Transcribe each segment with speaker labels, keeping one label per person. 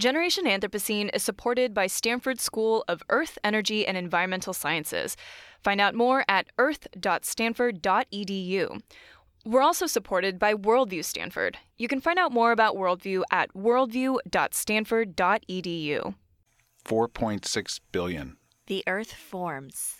Speaker 1: Generation Anthropocene is supported by Stanford School of Earth, Energy, and Environmental Sciences. Find out more at earth.stanford.edu. We're also supported by Worldview Stanford. You can find out more about Worldview at worldview.stanford.edu.
Speaker 2: 4.6 billion.
Speaker 3: The Earth forms.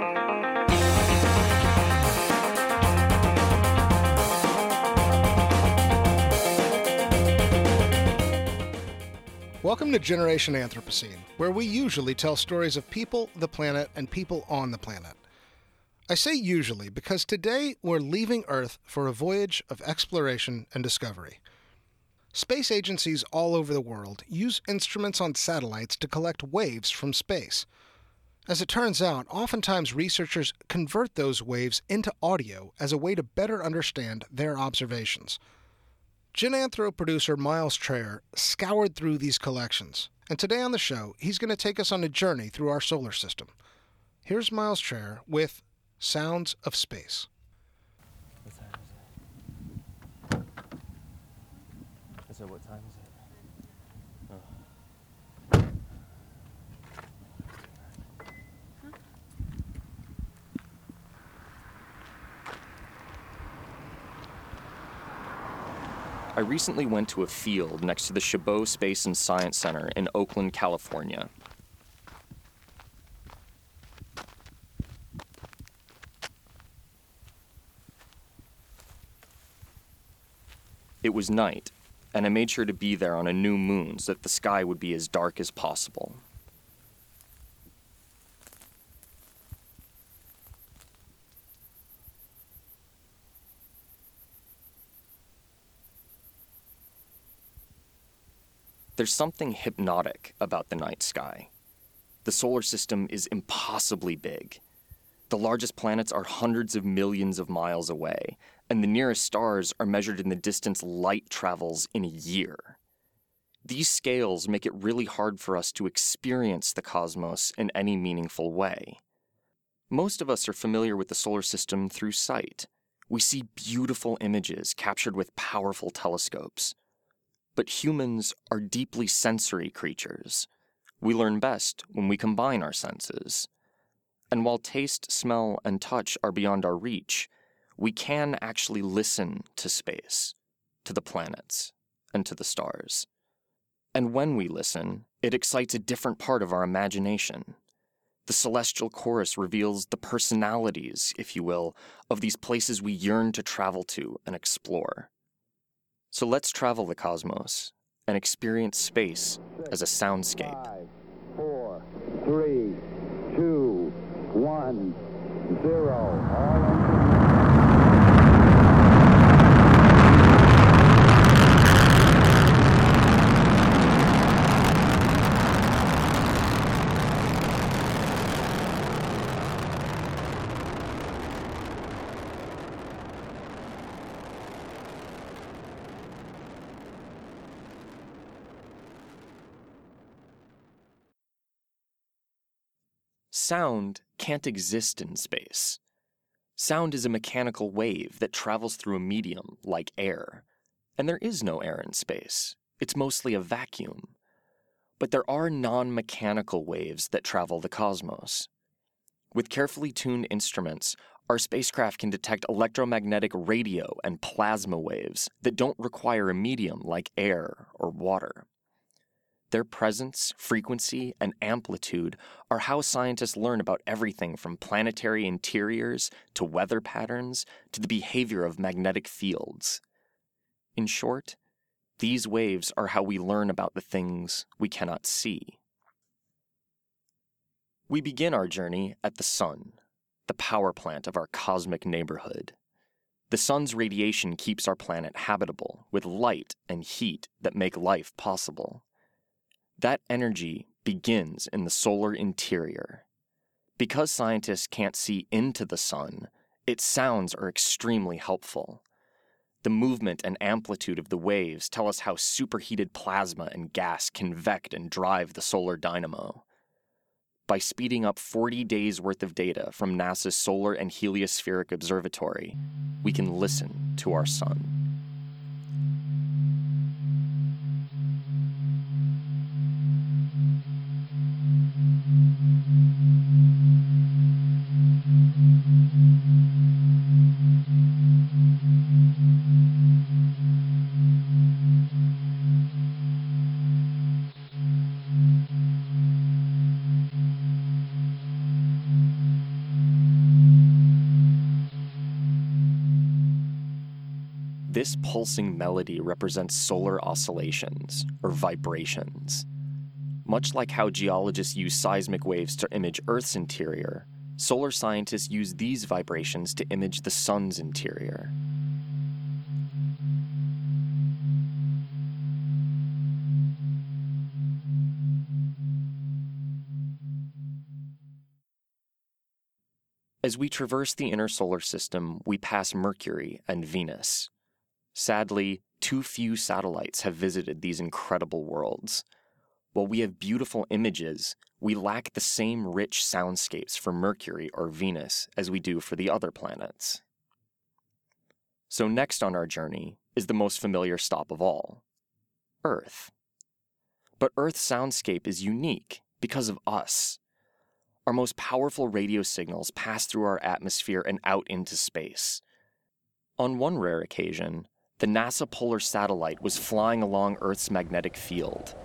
Speaker 4: Welcome to Generation Anthropocene, where we usually tell stories of people, the planet, and people on the planet. I say usually because today we're leaving Earth for a voyage of exploration and discovery. Space agencies all over the world use instruments on satellites to collect waves from space. As it turns out, oftentimes researchers convert those waves into audio as a way to better understand their observations. Genanthro producer Miles Traer scoured through these collections, and today on the show, he's going to take us on a journey through our solar system. Here's Miles Traer with Sounds of Space.
Speaker 5: What time is it? Is it? What time I recently went to a field next to the Chabot Space and Science Center in Oakland, California. It was night, and I made sure to be there on a new moon so that the sky would be as dark as possible. There's something hypnotic about the night sky. The solar system is impossibly big. The largest planets are hundreds of millions of miles away, and the nearest stars are measured in the distance light travels in a year. These scales make it really hard for us to experience the cosmos in any meaningful way. Most of us are familiar with the solar system through sight. We see beautiful images captured with powerful telescopes. But humans are deeply sensory creatures. We learn best when we combine our senses. And while taste, smell, and touch are beyond our reach, we can actually listen to space, to the planets, and to the stars. And when we listen, it excites a different part of our imagination. The celestial chorus reveals the personalities, if you will, of these places we yearn to travel to and explore. So let's travel the cosmos and experience space as a soundscape.
Speaker 6: Five, four, three, two, one, zero. All engine
Speaker 5: Sound can't exist in space. Sound is a mechanical wave that travels through a medium like air. And there is no air in space, it's mostly a vacuum. But there are non mechanical waves that travel the cosmos. With carefully tuned instruments, our spacecraft can detect electromagnetic radio and plasma waves that don't require a medium like air or water. Their presence, frequency, and amplitude are how scientists learn about everything from planetary interiors to weather patterns to the behavior of magnetic fields. In short, these waves are how we learn about the things we cannot see. We begin our journey at the Sun, the power plant of our cosmic neighborhood. The Sun's radiation keeps our planet habitable with light and heat that make life possible. That energy begins in the solar interior. Because scientists can't see into the sun, its sounds are extremely helpful. The movement and amplitude of the waves tell us how superheated plasma and gas convect and drive the solar dynamo. By speeding up 40 days worth of data from NASA's Solar and Heliospheric Observatory, we can listen to our sun. This pulsing melody represents solar oscillations, or vibrations. Much like how geologists use seismic waves to image Earth's interior, solar scientists use these vibrations to image the Sun's interior. As we traverse the inner solar system, we pass Mercury and Venus. Sadly, too few satellites have visited these incredible worlds. While we have beautiful images, we lack the same rich soundscapes for Mercury or Venus as we do for the other planets. So, next on our journey is the most familiar stop of all Earth. But Earth's soundscape is unique because of us. Our most powerful radio signals pass through our atmosphere and out into space. On one rare occasion, the NASA Polar satellite was flying along Earth's magnetic field,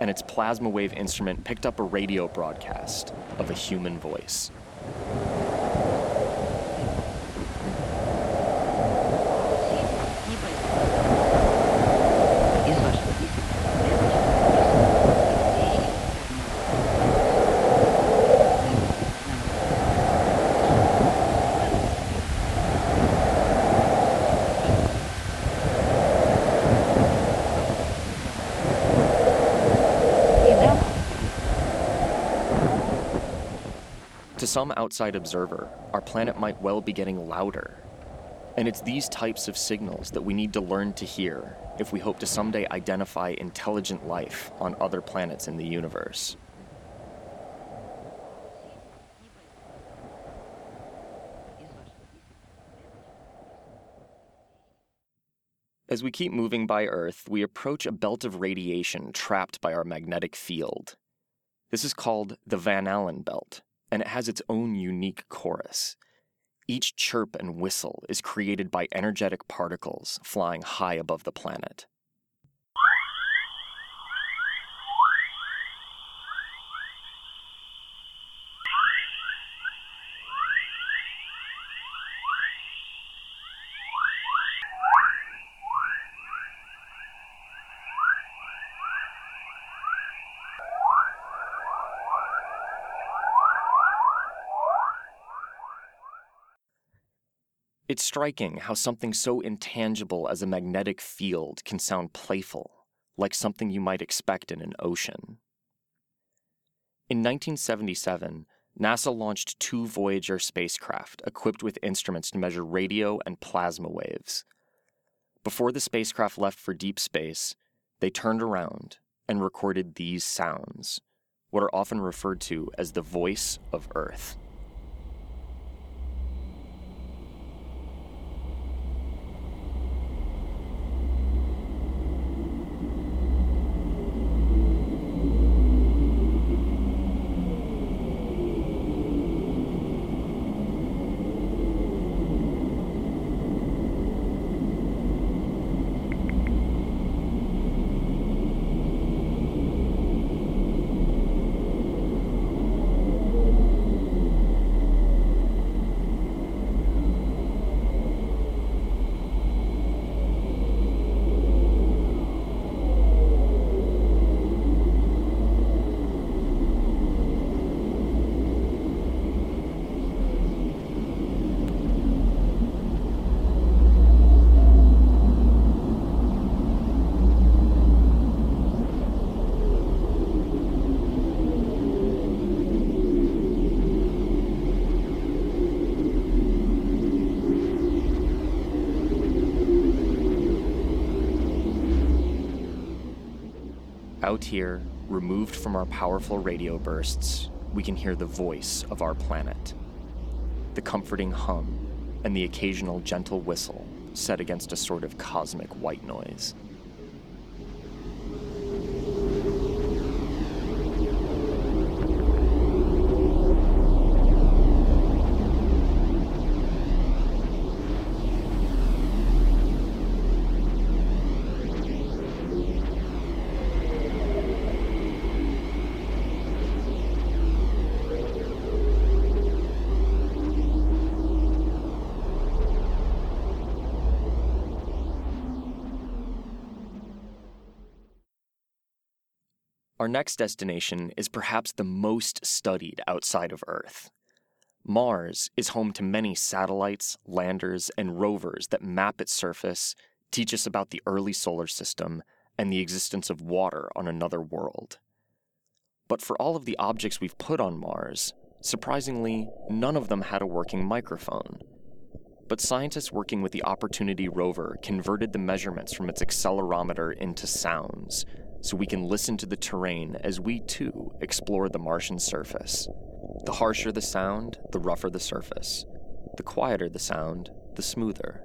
Speaker 5: and its plasma wave instrument picked up a radio broadcast of a human voice. To some outside observer, our planet might well be getting louder. And it's these types of signals that we need to learn to hear if we hope to someday identify intelligent life on other planets in the universe. As we keep moving by Earth, we approach a belt of radiation trapped by our magnetic field. This is called the Van Allen belt, and it has its own unique chorus. Each chirp and whistle is created by energetic particles flying high above the planet. It's striking how something so intangible as a magnetic field can sound playful, like something you might expect in an ocean. In 1977, NASA launched two Voyager spacecraft equipped with instruments to measure radio and plasma waves. Before the spacecraft left for deep space, they turned around and recorded these sounds, what are often referred to as the voice of Earth. Out here, removed from our powerful radio bursts, we can hear the voice of our planet. The comforting hum and the occasional gentle whistle set against a sort of cosmic white noise. Our next destination is perhaps the most studied outside of Earth. Mars is home to many satellites, landers, and rovers that map its surface, teach us about the early solar system, and the existence of water on another world. But for all of the objects we've put on Mars, surprisingly, none of them had a working microphone. But scientists working with the Opportunity rover converted the measurements from its accelerometer into sounds, so we can listen to the terrain as we too explore the Martian surface. The harsher the sound, the rougher the surface. The quieter the sound, the smoother.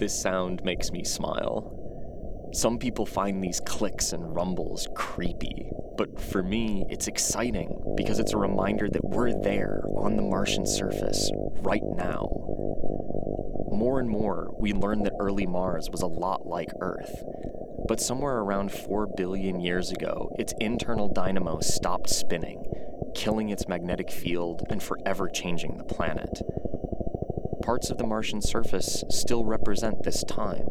Speaker 5: This sound makes me smile. Some people find these clicks and rumbles creepy, but for me, it's exciting because it's a reminder that we're there on the Martian surface right now. More and more, we learn that early Mars was a lot like Earth. But somewhere around 4 billion years ago, its internal dynamo stopped spinning, killing its magnetic field and forever changing the planet parts of the Martian surface still represent this time,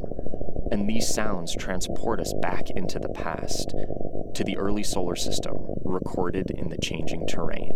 Speaker 5: and these sounds transport us back into the past, to the early solar system recorded in the changing terrain.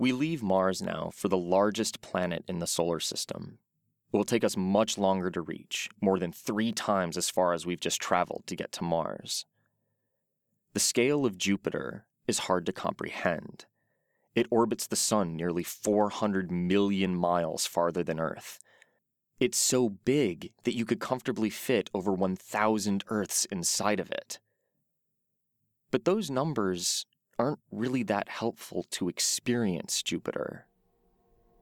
Speaker 5: We leave Mars now for the largest planet in the solar system. It will take us much longer to reach, more than three times as far as we've just traveled to get to Mars. The scale of Jupiter is hard to comprehend. It orbits the Sun nearly 400 million miles farther than Earth. It's so big that you could comfortably fit over 1,000 Earths inside of it. But those numbers aren't really that helpful to experience Jupiter.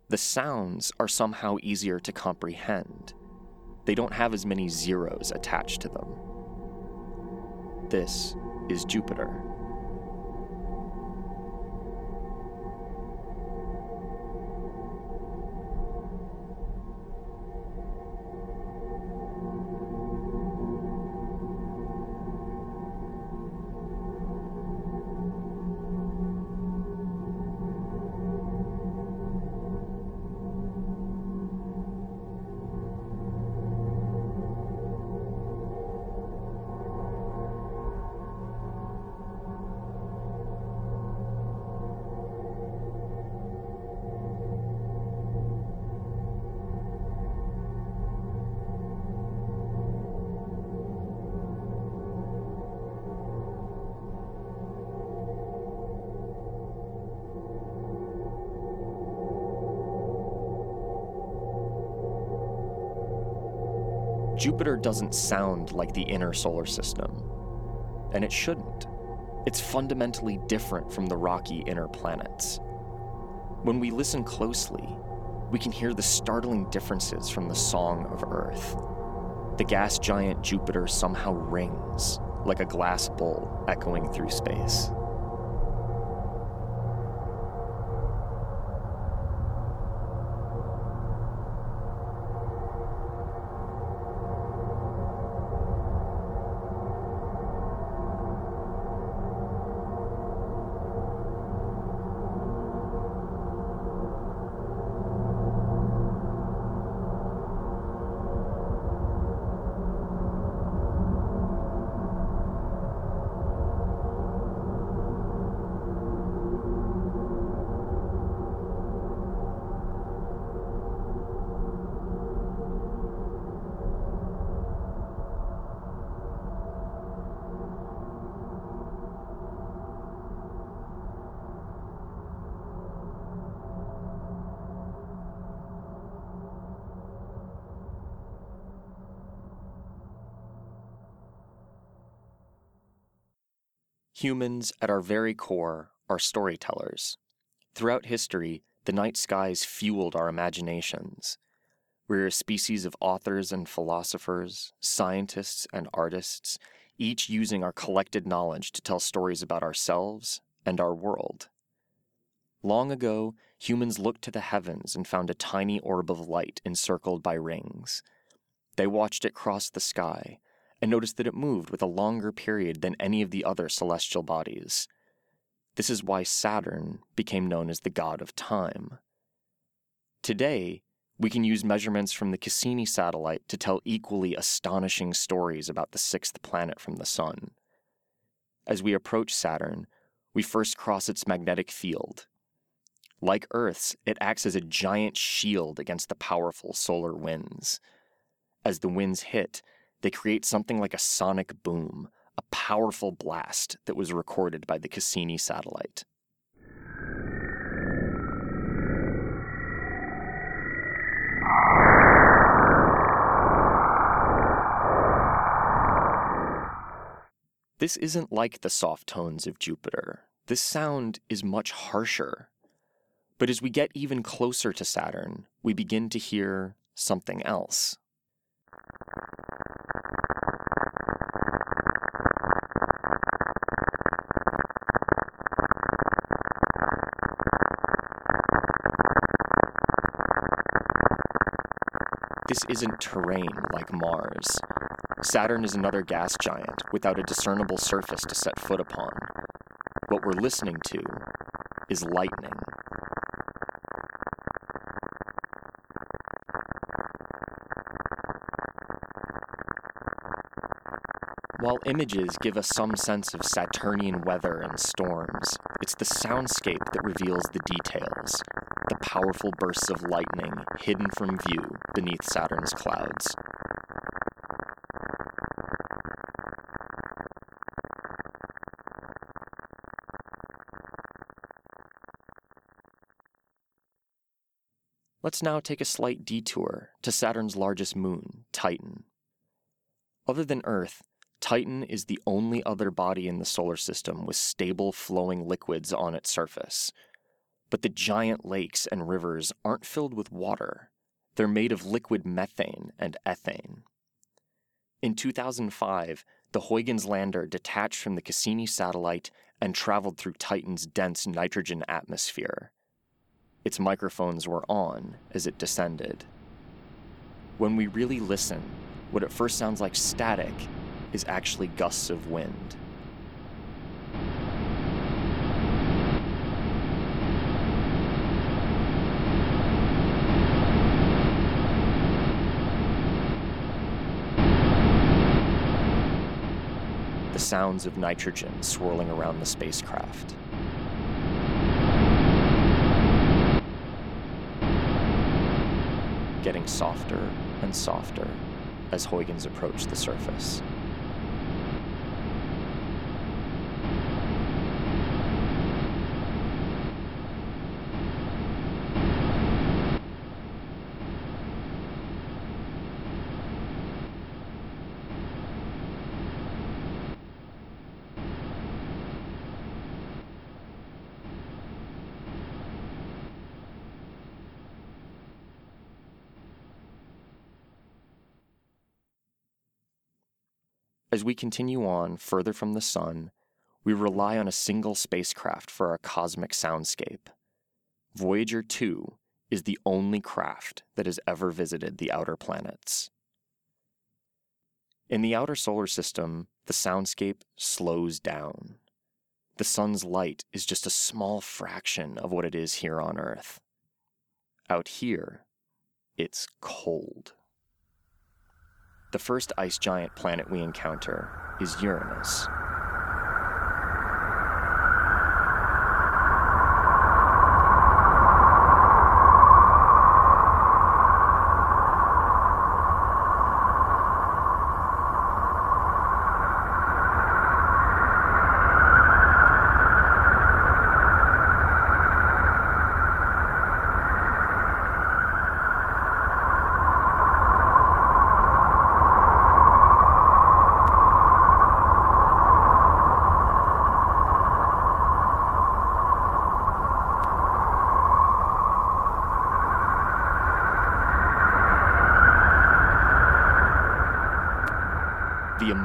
Speaker 5: The sounds are somehow easier to comprehend. They don't have as many zeros attached to them. This is Jupiter. Jupiter doesn't sound like the inner solar system, and it shouldn't. it's fundamentally different from the rocky inner planets. When we listen closely, we can hear the startling differences from the song of Earth. The gas giant Jupiter somehow rings like a glass bowl echoing through space. Humans, at our very core, are storytellers. Throughout history, the night skies fueled our imaginations. We're a species of authors and philosophers, scientists and artists, each using our collected knowledge to tell stories about ourselves and our world. Long ago, humans looked to the heavens and found a tiny orb of light encircled by rings. They watched it cross the sky and noticed that it moved with a longer period than any of the other celestial bodies. This is why Saturn became known as the god of time. Today, we can use measurements from the Cassini satellite to tell equally astonishing stories about the sixth planet from the Sun. As we approach Saturn, we first cross its magnetic field. Like Earth's, it acts as a giant shield against the powerful solar winds. As the winds hit, they create something like a sonic boom, a powerful blast that was recorded by the Cassini satellite. This isn't like the soft tones of Jupiter. This sound is much harsher. But as we get even closer to Saturn, we begin to hear something else. Isn't terrain like Mars. Saturn is another gas giant without a discernible surface to set foot upon. What we're listening to is lightning. While images give us some sense of Saturnian weather and storms, it's the soundscape that reveals the details the powerful bursts of lightning hidden from view beneath Saturn's clouds. Let's now take a slight detour to Saturn's largest moon, Titan. Other than Earth, Titan is the only other body in the solar system with stable flowing liquids on its surface. But the giant lakes and rivers aren't filled with water. They're made of liquid methane and ethane. In 2005, the Huygens lander detached from the Cassini satellite and traveled through Titan's dense nitrogen atmosphere. Its microphones were on as it descended. When we really listen, what at first sounds like static is actually gusts of wind. The sounds of nitrogen swirling around the spacecraft. Getting softer and softer as Huygens approached the surface. As we continue on further from the sun, we rely on a single spacecraft for our cosmic soundscape. Voyager 2 is the only craft that has ever visited the outer planets. In the outer solar system, the soundscape slows down. The sun's light is just a small fraction of what it is here on Earth. Out here, it's cold. The first ice giant planet we encounter is Uranus.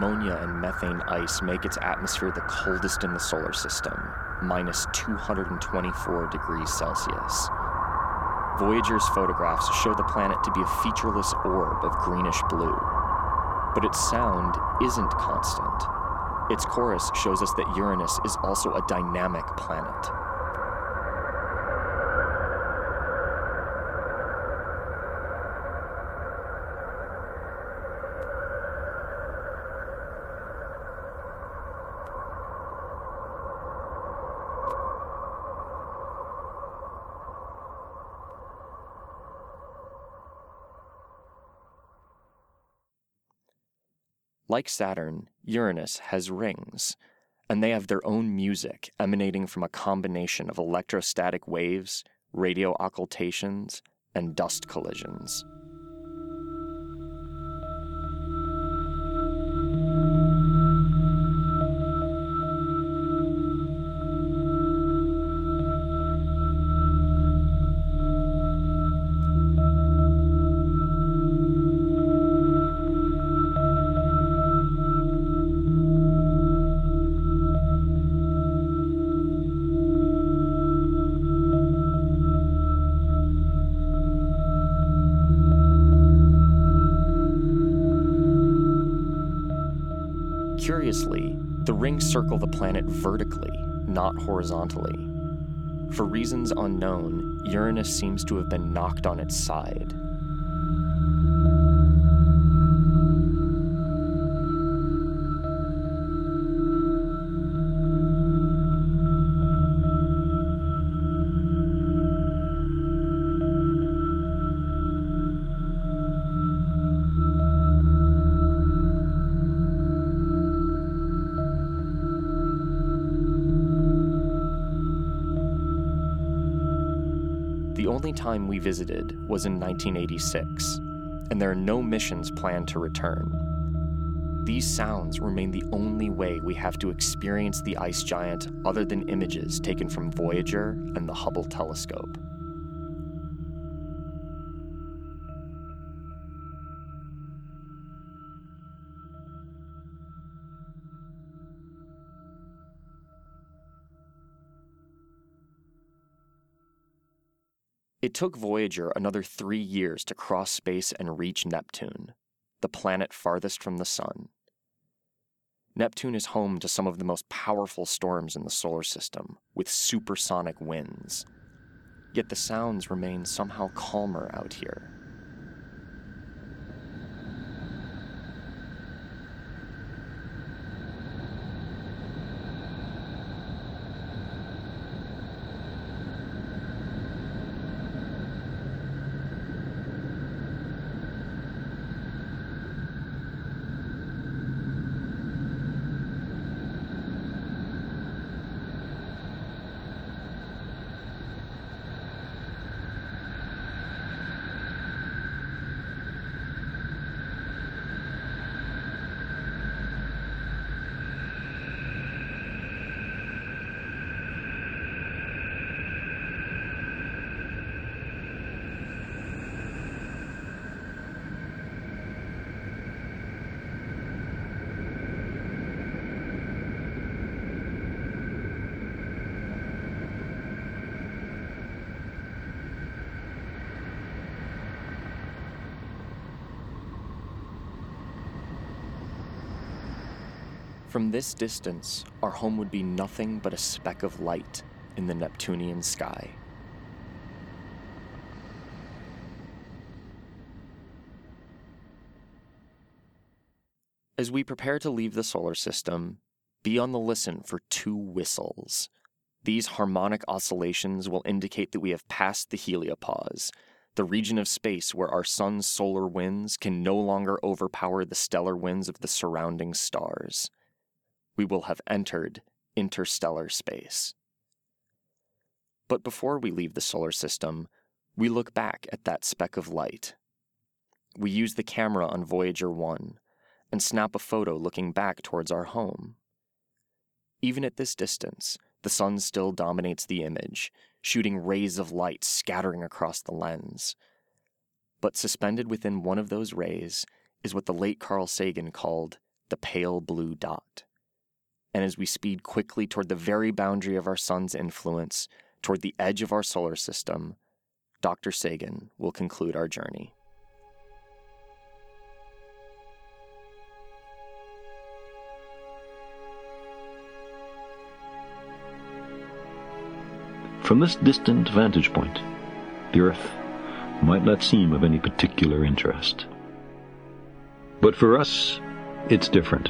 Speaker 5: Ammonia and methane ice make its atmosphere the coldest in the solar system, minus 224 degrees Celsius. Voyager's photographs show the planet to be a featureless orb of greenish blue. But its sound isn't constant. Its chorus shows us that Uranus is also a dynamic planet. Like Saturn, Uranus has rings, and they have their own music emanating from a combination of electrostatic waves, radio occultations, and dust collisions. Circle the planet vertically, not horizontally. For reasons unknown, Uranus seems to have been knocked on its side. Only time we visited was in 1986, and there are no missions planned to return. These sounds remain the only way we have to experience the ice giant other than images taken from Voyager and the Hubble telescope. It took Voyager another three years to cross space and reach Neptune, the planet farthest from the Sun. Neptune is home to some of the most powerful storms in the solar system, with supersonic winds. Yet the sounds remain somehow calmer out here. From this distance, our home would be nothing but a speck of light in the Neptunian sky. As we prepare to leave the solar system, be on the listen for two whistles. These harmonic oscillations will indicate that we have passed the heliopause, the region of space where our sun's solar winds can no longer overpower the stellar winds of the surrounding stars. We will have entered interstellar space. But before we leave the solar system, we look back at that speck of light. We use the camera on Voyager 1 and snap a photo looking back towards our home. Even at this distance, the sun still dominates the image, shooting rays of light scattering across the lens. But suspended within one of those rays is what the late Carl Sagan called the pale blue dot. And as we speed quickly toward the very boundary of our sun's influence, toward the edge of our solar system, Dr. Sagan will conclude our journey.
Speaker 7: From this distant vantage point, the Earth might not seem of any particular interest. But for us, it's different.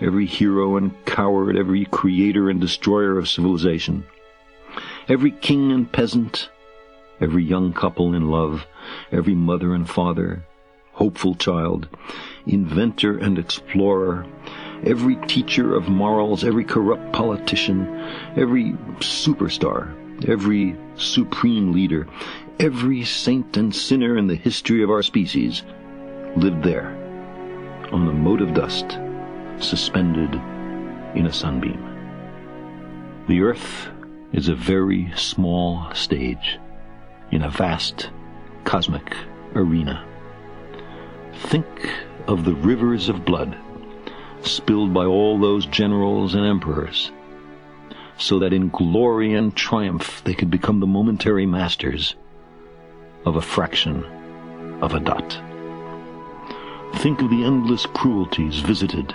Speaker 7: every hero and coward, every creator and destroyer of civilization, every king and peasant, every young couple in love, every mother and father, hopeful child, inventor and explorer, every teacher of morals, every corrupt politician, every superstar, every supreme leader, every saint and sinner in the history of our species lived there, on the mote of dust, suspended in a sunbeam. The earth is a very small stage in a vast cosmic arena. Think of the rivers of blood spilled by all those generals and emperors, so that in glory and triumph they could become the momentary masters of a fraction of a dot. Think of the endless cruelties visited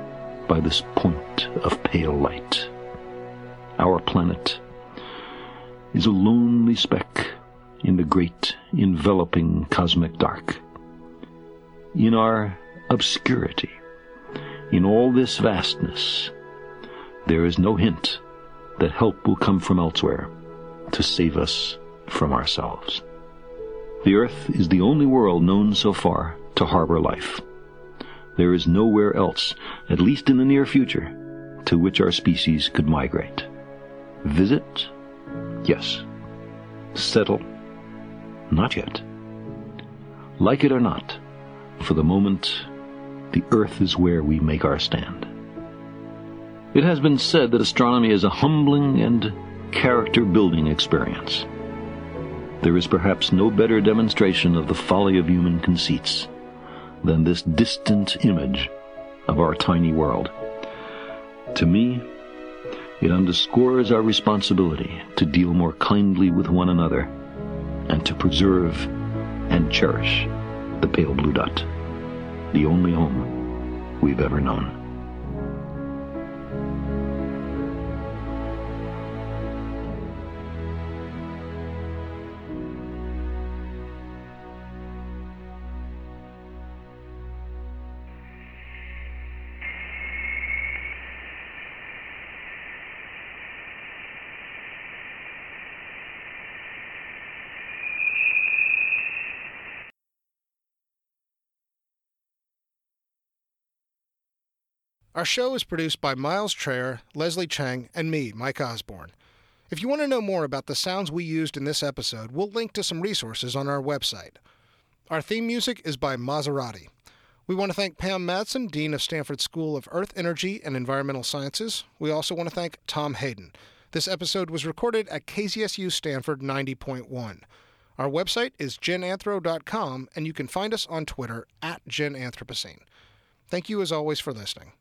Speaker 7: by this point of pale light. Our planet is a lonely speck in the great enveloping cosmic dark. In our obscurity, in all this vastness, there is no hint that help will come from elsewhere to save us from ourselves. The earth is the only world known so far to harbor life. There is nowhere else, at least in the near future, to which our species could migrate. Visit? Yes. Settle? Not yet. Like it or not, for the moment, the earth is where we make our stand. It has been said that astronomy is a humbling and character building experience. There is perhaps no better demonstration of the folly of human conceits than this distant image of our tiny world. To me, it underscores our responsibility to deal more kindly with one another and to preserve and cherish the pale blue dot, the only home we've ever known.
Speaker 4: Our show is produced by Miles Traer, Leslie Chang, and me, Mike Osborne. If you want to know more about the sounds we used in this episode, we'll link to some resources on our website. Our theme music is by Maserati. We want to thank Pam Matson, Dean of Stanford School of Earth, Energy, and Environmental Sciences. We also want to thank Tom Hayden. This episode was recorded at KZSU Stanford 90.1. Our website is genanthro.com, and you can find us on Twitter at genanthropocene. Thank you as always for listening.